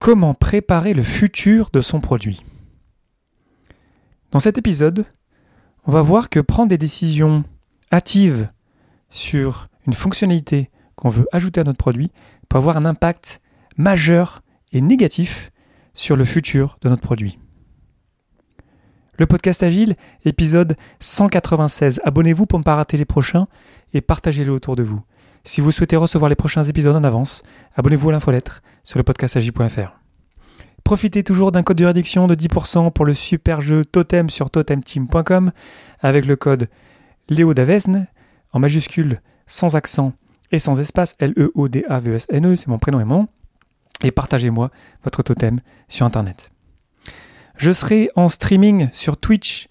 Comment préparer le futur de son produit Dans cet épisode, on va voir que prendre des décisions hâtives sur une fonctionnalité qu'on veut ajouter à notre produit peut avoir un impact majeur et négatif sur le futur de notre produit. Le podcast Agile, épisode 196. Abonnez-vous pour ne pas rater les prochains et partagez-le autour de vous. Si vous souhaitez recevoir les prochains épisodes en avance, abonnez-vous à l'infolettre sur le podcastagi.fr. Profitez toujours d'un code de réduction de 10% pour le super jeu Totem sur totemteam.com avec le code Léo en majuscule, sans accent et sans espace, L-E-O-D-A-V-E-S-N-E, c'est mon prénom et mon nom, et partagez-moi votre totem sur Internet. Je serai en streaming sur Twitch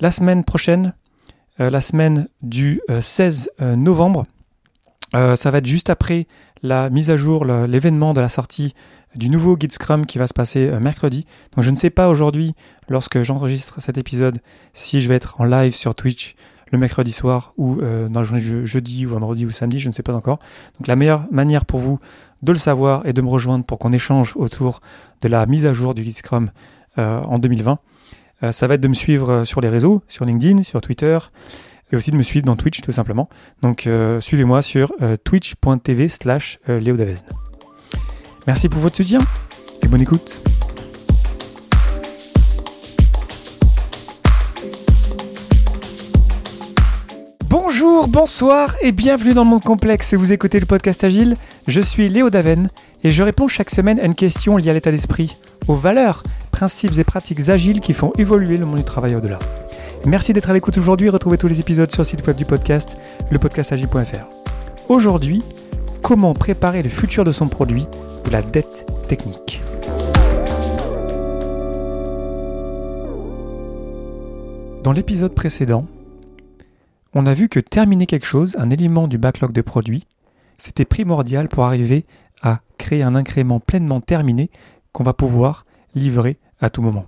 la semaine prochaine, euh, la semaine du 16 euh, novembre, euh, ça va être juste après la mise à jour, l'événement de la sortie du nouveau guide Scrum qui va se passer euh, mercredi. Donc je ne sais pas aujourd'hui, lorsque j'enregistre cet épisode, si je vais être en live sur Twitch le mercredi soir ou euh, dans la journée jeudi ou vendredi ou samedi, je ne sais pas encore. Donc la meilleure manière pour vous de le savoir et de me rejoindre pour qu'on échange autour de la mise à jour du guide Scrum en 2020, ça va être de me suivre sur les réseaux, sur LinkedIn, sur Twitter, et aussi de me suivre dans Twitch tout simplement. Donc euh, suivez-moi sur euh, twitch.tv slash euh, Merci pour votre soutien et bonne écoute. Bonjour, bonsoir et bienvenue dans le monde complexe. Vous écoutez le podcast Agile. Je suis Léo Daven et je réponds chaque semaine à une question liée à l'état d'esprit, aux valeurs, principes et pratiques agiles qui font évoluer le monde du travail au-delà. Merci d'être à l'écoute aujourd'hui. Retrouvez tous les épisodes sur le site web du podcast, lepodcastagi.fr. Aujourd'hui, comment préparer le futur de son produit ou la dette technique? Dans l'épisode précédent, on a vu que terminer quelque chose, un élément du backlog de produits, c'était primordial pour arriver à créer un incrément pleinement terminé qu'on va pouvoir livrer à tout moment.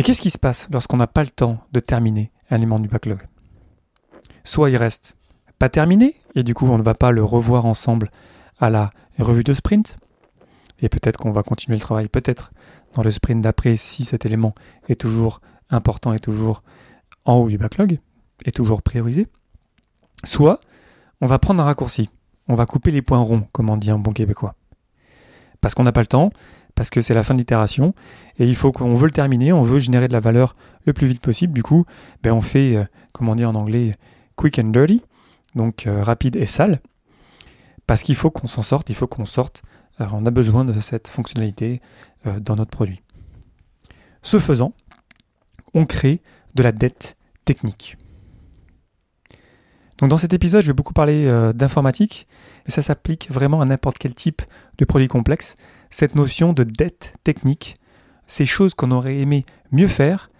Et qu'est-ce qui se passe lorsqu'on n'a pas le temps de terminer un élément du backlog? Soit il reste pas terminé, et du coup on ne va pas le revoir ensemble à la revue de sprint, et peut-être qu'on va continuer le travail, peut-être dans le sprint d'après si cet élément est toujours important et toujours en haut du backlog, est toujours priorisé. Soit on va prendre un raccourci, on va couper les points ronds, comme on dit en bon québécois. Parce qu'on n'a pas le temps, parce que c'est la fin de l'itération et il faut qu'on veut le terminer, on veut générer de la valeur le plus vite possible. Du coup, ben on fait, euh, comment dire en anglais, quick and dirty, donc euh, rapide et sale, parce qu'il faut qu'on s'en sorte, il faut qu'on sorte. on a besoin de cette fonctionnalité euh, dans notre produit. Ce faisant, on crée de la dette technique. Donc dans cet épisode, je vais beaucoup parler d'informatique, et ça s'applique vraiment à n'importe quel type de produit complexe cette notion de dette technique, ces choses qu'on aurait aimé mieux faire,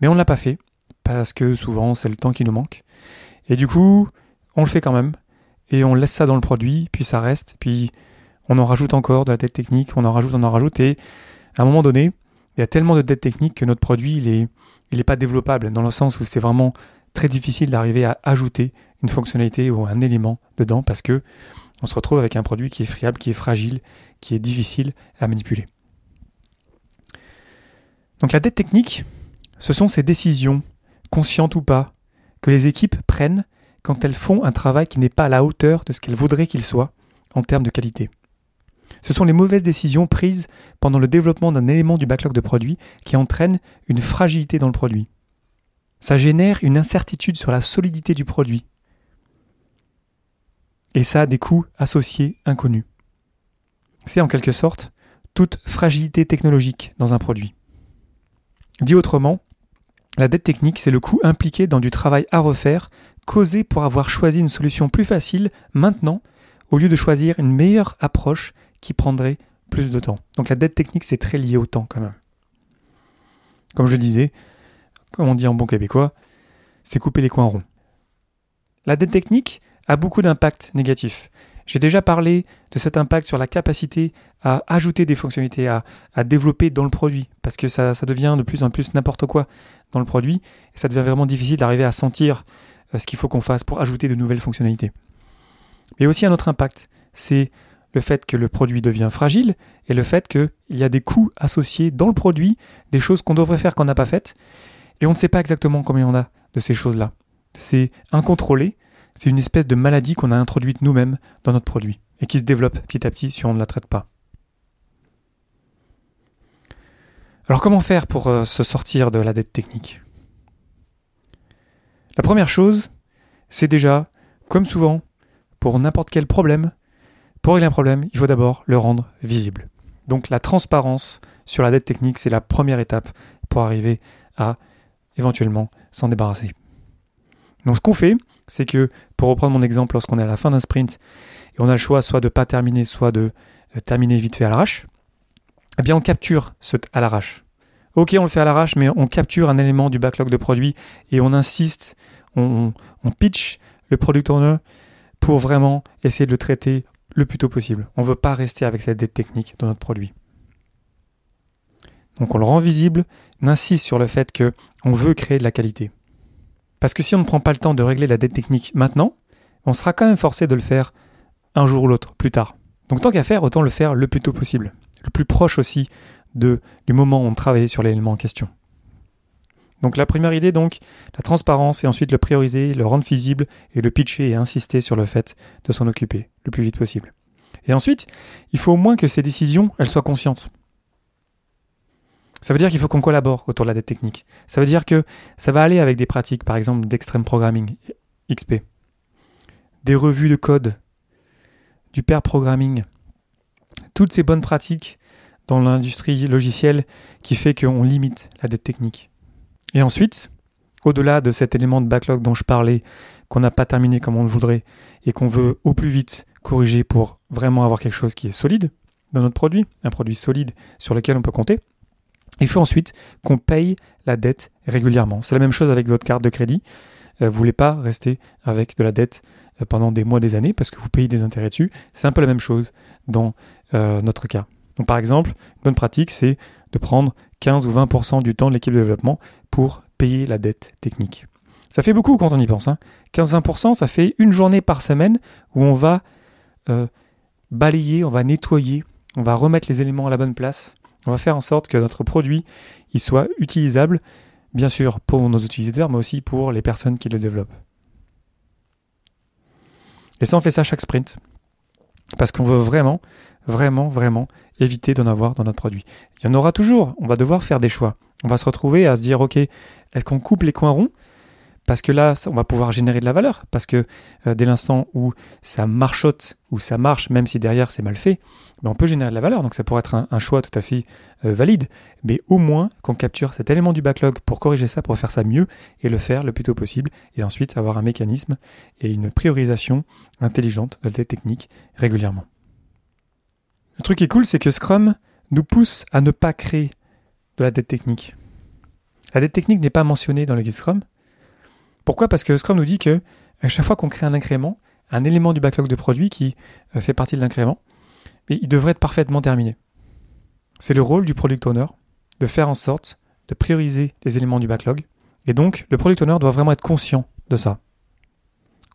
mais on ne l'a pas fait, parce que souvent c'est le temps qui nous manque. Et du coup, on le fait quand même, et on laisse ça dans le produit, puis ça reste, puis on en rajoute encore de la dette technique, on en rajoute, on en rajoute, et à un moment donné, il y a tellement de dette technique que notre produit, il n'est pas développable, dans le sens où c'est vraiment très difficile d'arriver à ajouter une fonctionnalité ou un élément dedans, parce que on se retrouve avec un produit qui est friable, qui est fragile, qui est difficile à manipuler. Donc la dette technique, ce sont ces décisions, conscientes ou pas, que les équipes prennent quand elles font un travail qui n'est pas à la hauteur de ce qu'elles voudraient qu'il soit en termes de qualité. Ce sont les mauvaises décisions prises pendant le développement d'un élément du backlog de produit qui entraînent une fragilité dans le produit. Ça génère une incertitude sur la solidité du produit. Et ça a des coûts associés inconnus. C'est en quelque sorte toute fragilité technologique dans un produit. Dit autrement, la dette technique, c'est le coût impliqué dans du travail à refaire, causé pour avoir choisi une solution plus facile maintenant, au lieu de choisir une meilleure approche qui prendrait plus de temps. Donc la dette technique, c'est très lié au temps quand même. Comme je disais, comme on dit en bon québécois, c'est couper les coins ronds. La dette technique a beaucoup d'impacts négatifs. J'ai déjà parlé de cet impact sur la capacité à ajouter des fonctionnalités, à, développer dans le produit, parce que ça, devient de plus en plus n'importe quoi dans le produit, et ça devient vraiment difficile d'arriver à sentir euh, ce qu'il faut qu'on fasse pour ajouter de nouvelles fonctionnalités. Mais aussi un autre impact, c'est le fait que le produit devient fragile et le fait qu'il y a des coûts associés dans le produit, des choses qu'on devrait faire qu'on n'a pas faites, et on ne sait pas exactement combien on a de ces choses-là. C'est incontrôlé, c'est une espèce de maladie qu'on a introduite nous-mêmes dans notre produit et qui se développe petit à petit si on ne la traite pas. Alors comment faire pour euh, se sortir de la dette technique? La première chose, c'est déjà, comme souvent, pour n'importe quel problème, pour régler un problème, il faut d'abord le rendre visible. Donc la transparence sur la dette technique, c'est la première étape pour arriver à éventuellement s'en débarrasser. Donc ce qu'on fait, c'est que, pour reprendre mon exemple, lorsqu'on est à la fin d'un sprint et on a le choix soit de ne pas terminer, soit de euh, terminer vite fait à l'arrache, eh bien on capture ce à l'arrache. Ok, on le fait à l'arrache, mais on capture un élément du backlog de produits et on insiste, on, on pitch le product owner pour vraiment essayer de le traiter le plus tôt possible. On ne veut pas rester avec cette dette technique dans notre produit. Donc on le rend visible, on insiste sur le fait que on veut créer de la qualité. Parce que si on ne prend pas le temps de régler la dette technique maintenant, on sera quand même forcé de le faire un jour ou l'autre, plus tard. Donc tant qu'à faire, autant le faire le plus tôt possible, le plus proche aussi de, du moment où on travaille sur l'élément en question. Donc la première idée, donc, la transparence et ensuite le prioriser, le rendre visible et le pitcher et insister sur le fait de s'en occuper le plus vite possible. Et ensuite, il faut au moins que ces décisions, elles soient conscientes. Ça veut dire qu'il faut qu'on collabore autour de la dette technique. Ça veut dire que ça va aller avec des pratiques, par exemple, d'extreme programming, XP, des revues de code, du pair programming, toutes ces bonnes pratiques dans l'industrie logicielle qui fait qu'on limite la dette technique. Et ensuite, au-delà de cet élément de backlog dont je parlais, qu'on n'a pas terminé comme on le voudrait et qu'on veut au plus vite corriger pour vraiment avoir quelque chose qui est solide dans notre produit, un produit solide sur lequel on peut compter, il faut ensuite qu'on paye la dette régulièrement. C'est la même chose avec votre carte de crédit. Euh, vous ne voulez pas rester avec de la dette euh, pendant des mois, des années, parce que vous payez des intérêts dessus. C'est un peu la même chose dans euh, notre cas. Donc par exemple, une bonne pratique, c'est de prendre 15 ou 20% du temps de l'équipe de développement pour payer la dette technique. Ça fait beaucoup quand on y pense. 15-20%, hein. ça fait une journée par semaine où on va balayer, on va nettoyer, on va remettre les éléments à la bonne place. On va faire en sorte que notre produit il soit utilisable, bien sûr pour nos utilisateurs, mais aussi pour les personnes qui le développent. Et ça, on fait ça chaque sprint. Parce qu'on veut vraiment, vraiment, vraiment éviter d'en avoir dans notre produit. Il y en aura toujours. On va devoir faire des choix. On va se retrouver à se dire, OK, est-ce qu'on coupe les coins ronds parce que là, on va pouvoir générer de la valeur. Parce que euh, dès l'instant où ça marchote, où ça marche, même si derrière c'est mal fait, ben, on peut générer de la valeur. Donc ça pourrait être un, choix tout à fait euh, valide. Mais au moins qu'on capture cet élément du backlog pour corriger ça, pour faire ça mieux et le faire le plus tôt possible. Et ensuite avoir un mécanisme et une priorisation intelligente de la technique régulièrement. Le truc qui est cool, c'est que Scrum nous pousse à ne pas créer de la dette technique. La dette technique n'est pas mentionnée dans le guide Scrum. Pourquoi? Parce que Scrum nous dit que chaque fois qu'on crée un incrément, un élément du backlog de produit qui euh, fait partie de l'incrément, il devrait être parfaitement terminé. C'est le rôle du product owner de faire en sorte de prioriser les éléments du backlog. Et donc, le product owner doit vraiment être conscient de ça.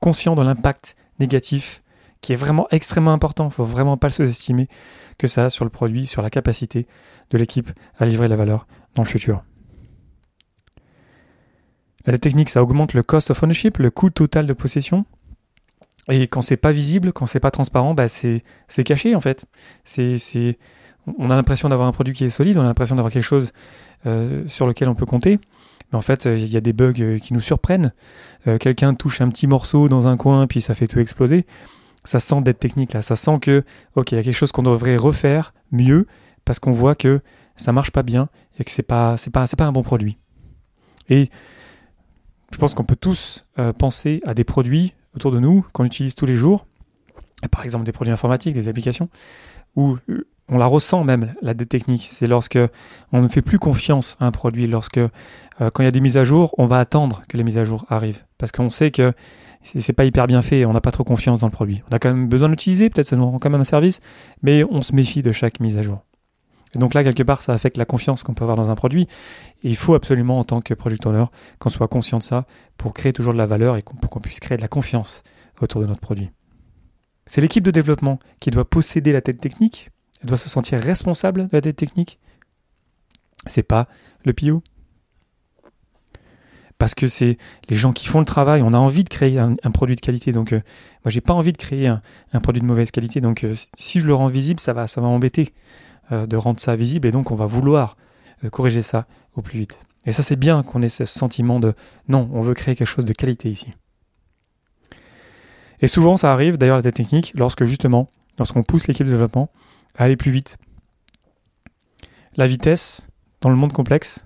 Conscient de l'impact négatif qui est vraiment extrêmement important. Il ne faut vraiment pas le sous-estimer que ça a sur le produit, sur la capacité de l'équipe à livrer la valeur dans le futur. La technique, ça augmente le cost of ownership, le coût total de possession. Et quand c'est pas visible, quand c'est pas transparent, bah c'est, caché en fait. C'est, on a l'impression d'avoir un produit qui est solide, on a l'impression d'avoir quelque chose euh, sur lequel on peut compter. Mais en fait, il y a des bugs euh, qui nous surprennent. Euh, quelqu'un touche un petit morceau dans un coin, puis ça fait tout exploser ça sent d'être technique là, ça sent que ok, il y a quelque chose qu'on devrait refaire mieux parce qu'on voit que ça marche pas bien et que c'est pas c'est pas c'est pas un bon produit. Et je pense qu'on peut tous euh, penser à des produits autour de nous qu'on utilise tous les jours, par exemple des produits informatiques, des applications, où euh, on la ressent même la technique. C'est lorsque on ne fait plus confiance à un produit, lorsque euh, quand il y a des mises à jour, on va attendre que les mises à jour arrivent, parce qu'on sait que c'est pas hyper bien fait, on n'a pas trop confiance dans le produit. On a quand même besoin d'utiliser, peut-être ça nous rend quand même un service, mais on se méfie de chaque mise à jour. Donc là, quelque part, ça affecte la confiance qu'on peut avoir dans un produit. Il faut absolument, en tant que product owner, qu'on soit conscient de ça pour créer toujours de la valeur et pour qu'on puisse créer de la confiance autour de notre produit. C'est l'équipe de développement qui doit posséder la tête technique, elle doit se sentir responsable de la tête technique. C'est pas le PO. Parce que c'est les gens qui font le travail, on a envie de créer un, produit de qualité. Donc, euh, moi, j'ai pas envie de créer un, produit de mauvaise qualité. Donc, euh, si je le rends visible, ça va, ça va m'embêter de rendre ça visible. Et donc, on va vouloir corriger ça au plus vite. Et ça, c'est bien qu'on ait ce sentiment de non, on veut créer quelque chose de qualité ici. Et souvent, ça arrive, d'ailleurs, la tête technique, lorsque justement, lorsqu'on pousse l'équipe de développement à aller plus vite. La vitesse, dans le monde complexe,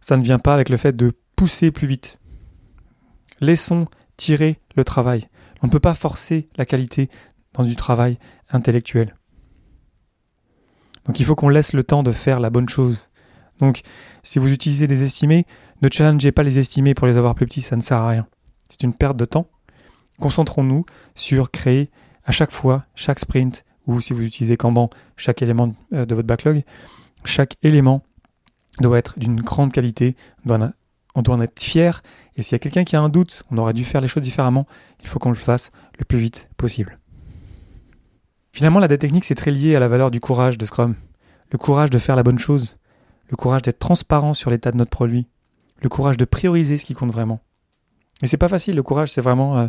ça ne vient pas avec le fait de pousser plus vite. Laissons tirer le travail. On ne peut pas forcer la qualité dans du travail intellectuel. Donc il faut qu'on laisse le temps de faire la bonne chose. Donc si vous utilisez des estimés, ne challengez pas les estimés pour les avoir plus petits, ça ne sert à rien. C'est une perte de temps. Concentrons-nous sur créer à chaque fois, chaque sprint, ou si vous utilisez Kanban, chaque élément euh, de votre backlog, chaque élément doit être d'une grande qualité, on doit en être fier, et s'il y a quelqu'un qui a un doute, on aurait dû faire les choses différemment, il faut qu'on le fasse le plus vite possible. Finalement, la dette technique, c'est très lié à la valeur du courage de Scrum. Le courage de faire la bonne chose, le courage d'être transparent sur l'état de notre produit, le courage de prioriser ce qui compte vraiment. Et c'est pas facile, le courage, c'est vraiment euh,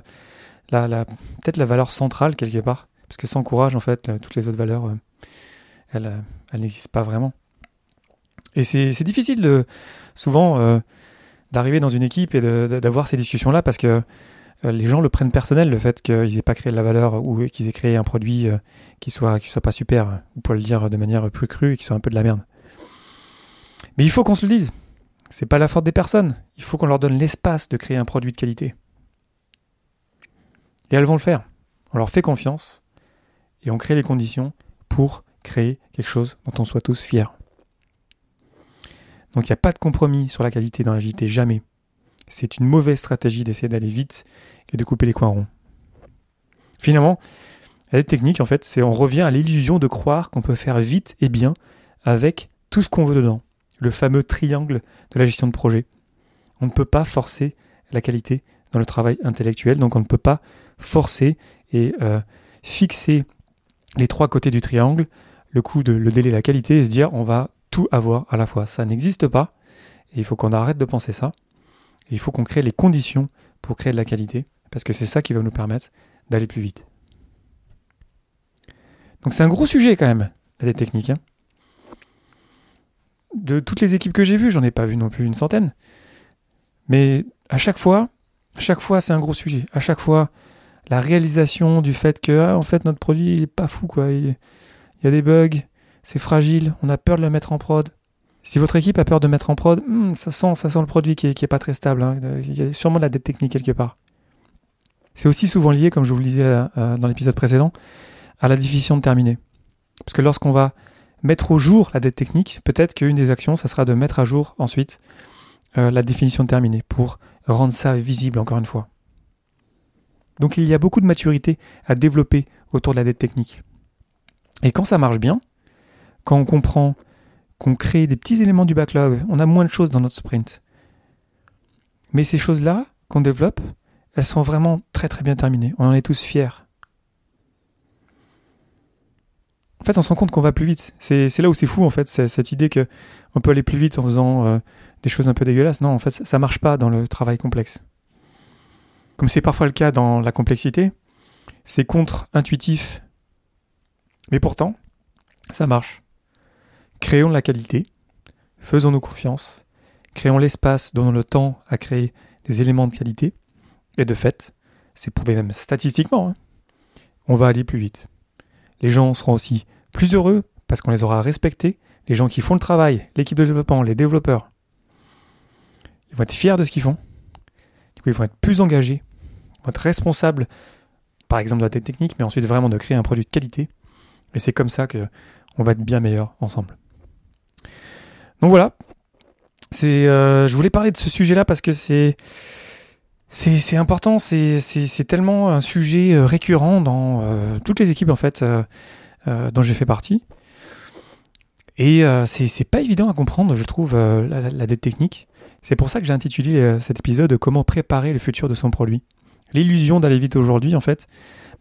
la, peut-être la valeur centrale quelque part. Parce que sans courage, en fait, euh, toutes les autres valeurs, euh, elles, elles n'existent pas vraiment. Et c'est difficile de, souvent d'arriver dans une équipe et d'avoir ces discussions-là parce que les gens le prennent personnel, le fait qu'ils n'aient pas créé de la valeur ou qu'ils aient créé un produit qui soit, qui soit pas super, ou pour le dire de manière plus crue, et qui soit un peu de la merde. Mais il faut qu'on se le dise. C'est pas la faute des personnes. Il faut qu'on leur donne l'espace de créer un produit de qualité. Et elles vont le faire. On leur fait confiance et on crée les conditions pour créer quelque chose dont on soit tous fiers. Donc il n'y a pas de compromis sur la qualité dans l'agilité, jamais. C'est une mauvaise stratégie d'essayer d'aller vite et de couper les coins ronds. Finalement, la technique, en fait, c'est on revient à l'illusion de croire qu'on peut faire vite et bien avec tout ce qu'on veut dedans le fameux triangle de la gestion de projet. On ne peut pas forcer la qualité dans le travail intellectuel, donc on ne peut pas forcer et euh, fixer les trois côtés du triangle, le coût le délai, la qualité, et se dire on va tout avoir à la fois. Ça n'existe pas, et il faut qu'on arrête de penser ça. Il faut qu'on crée les conditions pour créer de la qualité, parce que c'est ça qui va nous permettre d'aller plus vite. Donc c'est un gros sujet quand même, la technique. Hein de toutes les équipes que j'ai vues, j'en ai pas vu non plus une centaine. Mais à chaque fois, à chaque fois, c'est un gros sujet. À chaque fois, la réalisation du fait que, ah, en fait, notre produit, il est pas fou, quoi. Il, y a des bugs, c'est fragile, on a peur de le mettre en prod. Si votre équipe a peur de mettre en prod, hmm, ça, sent, ça sent le produit qui est, pas très stable. Hein. Il y a sûrement de la dette technique quelque part. C'est aussi souvent lié, comme je vous le disais euh, dans l'épisode précédent, à la définition de terminer. Parce que lorsqu'on va mettre au jour la dette technique, peut-être qu'une des actions, ça sera de mettre à jour ensuite euh, la définition terminée pour rendre ça visible encore une fois. Donc il y a beaucoup de maturité à développer autour de la dette technique. Et quand ça marche bien, quand on comprend qu'on crée des petits éléments du backlog, on a moins de choses dans notre sprint. Mais ces choses-là qu'on développe, elles sont vraiment très très bien terminées. On en est tous fiers. en fait, on se rend compte qu'on va plus vite. C'est là où c'est fou, en fait, cette idée que on peut aller plus vite en faisant euh, des choses un peu dégueulasses. Non, en fait, ça, ne marche pas dans le travail complexe. Comme c'est parfois le cas dans la complexité, c'est contre-intuitif. Mais pourtant, ça marche. Créons la qualité, faisons-nous confiance, créons l'espace, donnons le temps à créer des éléments de qualité, et de fait, c'est prouvé même statistiquement, hein, on va aller plus vite. Les gens seront aussi plus heureux parce qu'on les aura respectés. Les gens qui font le travail, l'équipe de développement, les développeurs, ils vont être fiers de ce qu'ils font. Du coup, ils vont être plus engagés, ils vont être responsables, par exemple de la technique, mais ensuite vraiment de créer un produit de qualité. Et c'est comme ça que on va être bien meilleur ensemble. Donc voilà. C'est, euh, je voulais parler de ce sujet-là parce que c'est important, c'est tellement un sujet euh, récurrent dans euh, toutes les équipes en fait dont j'ai fait partie. Et c'est pas évident à comprendre, je trouve, la, dette technique. C'est pour ça que j'ai intitulé cet épisode Comment préparer le futur de son produit. l'illusion d'aller vite aujourd'hui, en fait,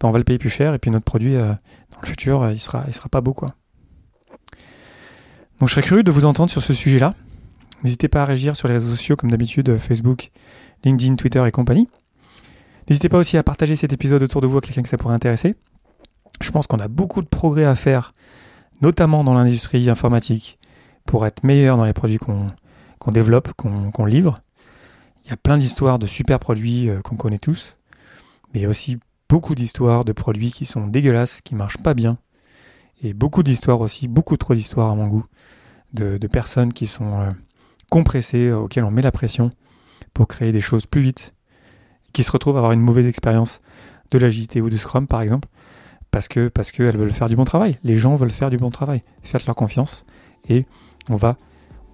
ben, on va le payer plus cher et puis notre produit, dans le futur, il sera, sera pas beau, quoi. Donc je serais curieux de vous entendre sur ce sujet-là. N'hésitez pas à réagir sur les réseaux sociaux comme d'habitude, Facebook, LinkedIn, Twitter et compagnie. N'hésitez pas aussi à partager cet épisode autour de vous à quelqu'un que ça pourrait intéresser. Je pense qu'on a beaucoup de progrès à faire, notamment dans l'industrie informatique, pour être meilleur dans les produits qu'on développe, qu'on livre. Il y a plein d'histoires de super produits euh, qu'on connaît tous, mais aussi beaucoup d'histoires de produits qui sont dégueulasses, qui marchent pas bien, et beaucoup d'histoires aussi, beaucoup trop d'histoires à mon goût, de, personnes qui sont euh, compressées, euh, auxquelles on met la pression pour créer des choses plus vite, qui se retrouvent à avoir une mauvaise expérience de l'agilité ou du Scrum par exemple, parce que parce qu'elles veulent faire du bon travail. Les gens veulent faire du bon travail. Faites leur confiance et on va,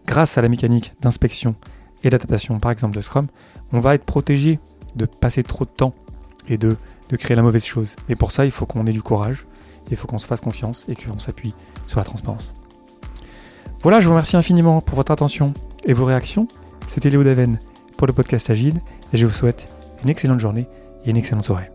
grâce à la mécanique d'inspection et d'adaptation par exemple de Scrum, on va être protégé de passer trop de temps et de, de créer la mauvaise chose. Et pour ça, il faut qu'on ait du courage, il faut qu'on se fasse confiance et qu'on s'appuie sur la transparence. Voilà, je vous remercie infiniment pour votre attention et vos réactions. C'était Léo Daven pour le podcast Agile et je vous souhaite une excellente journée et une excellente soirée.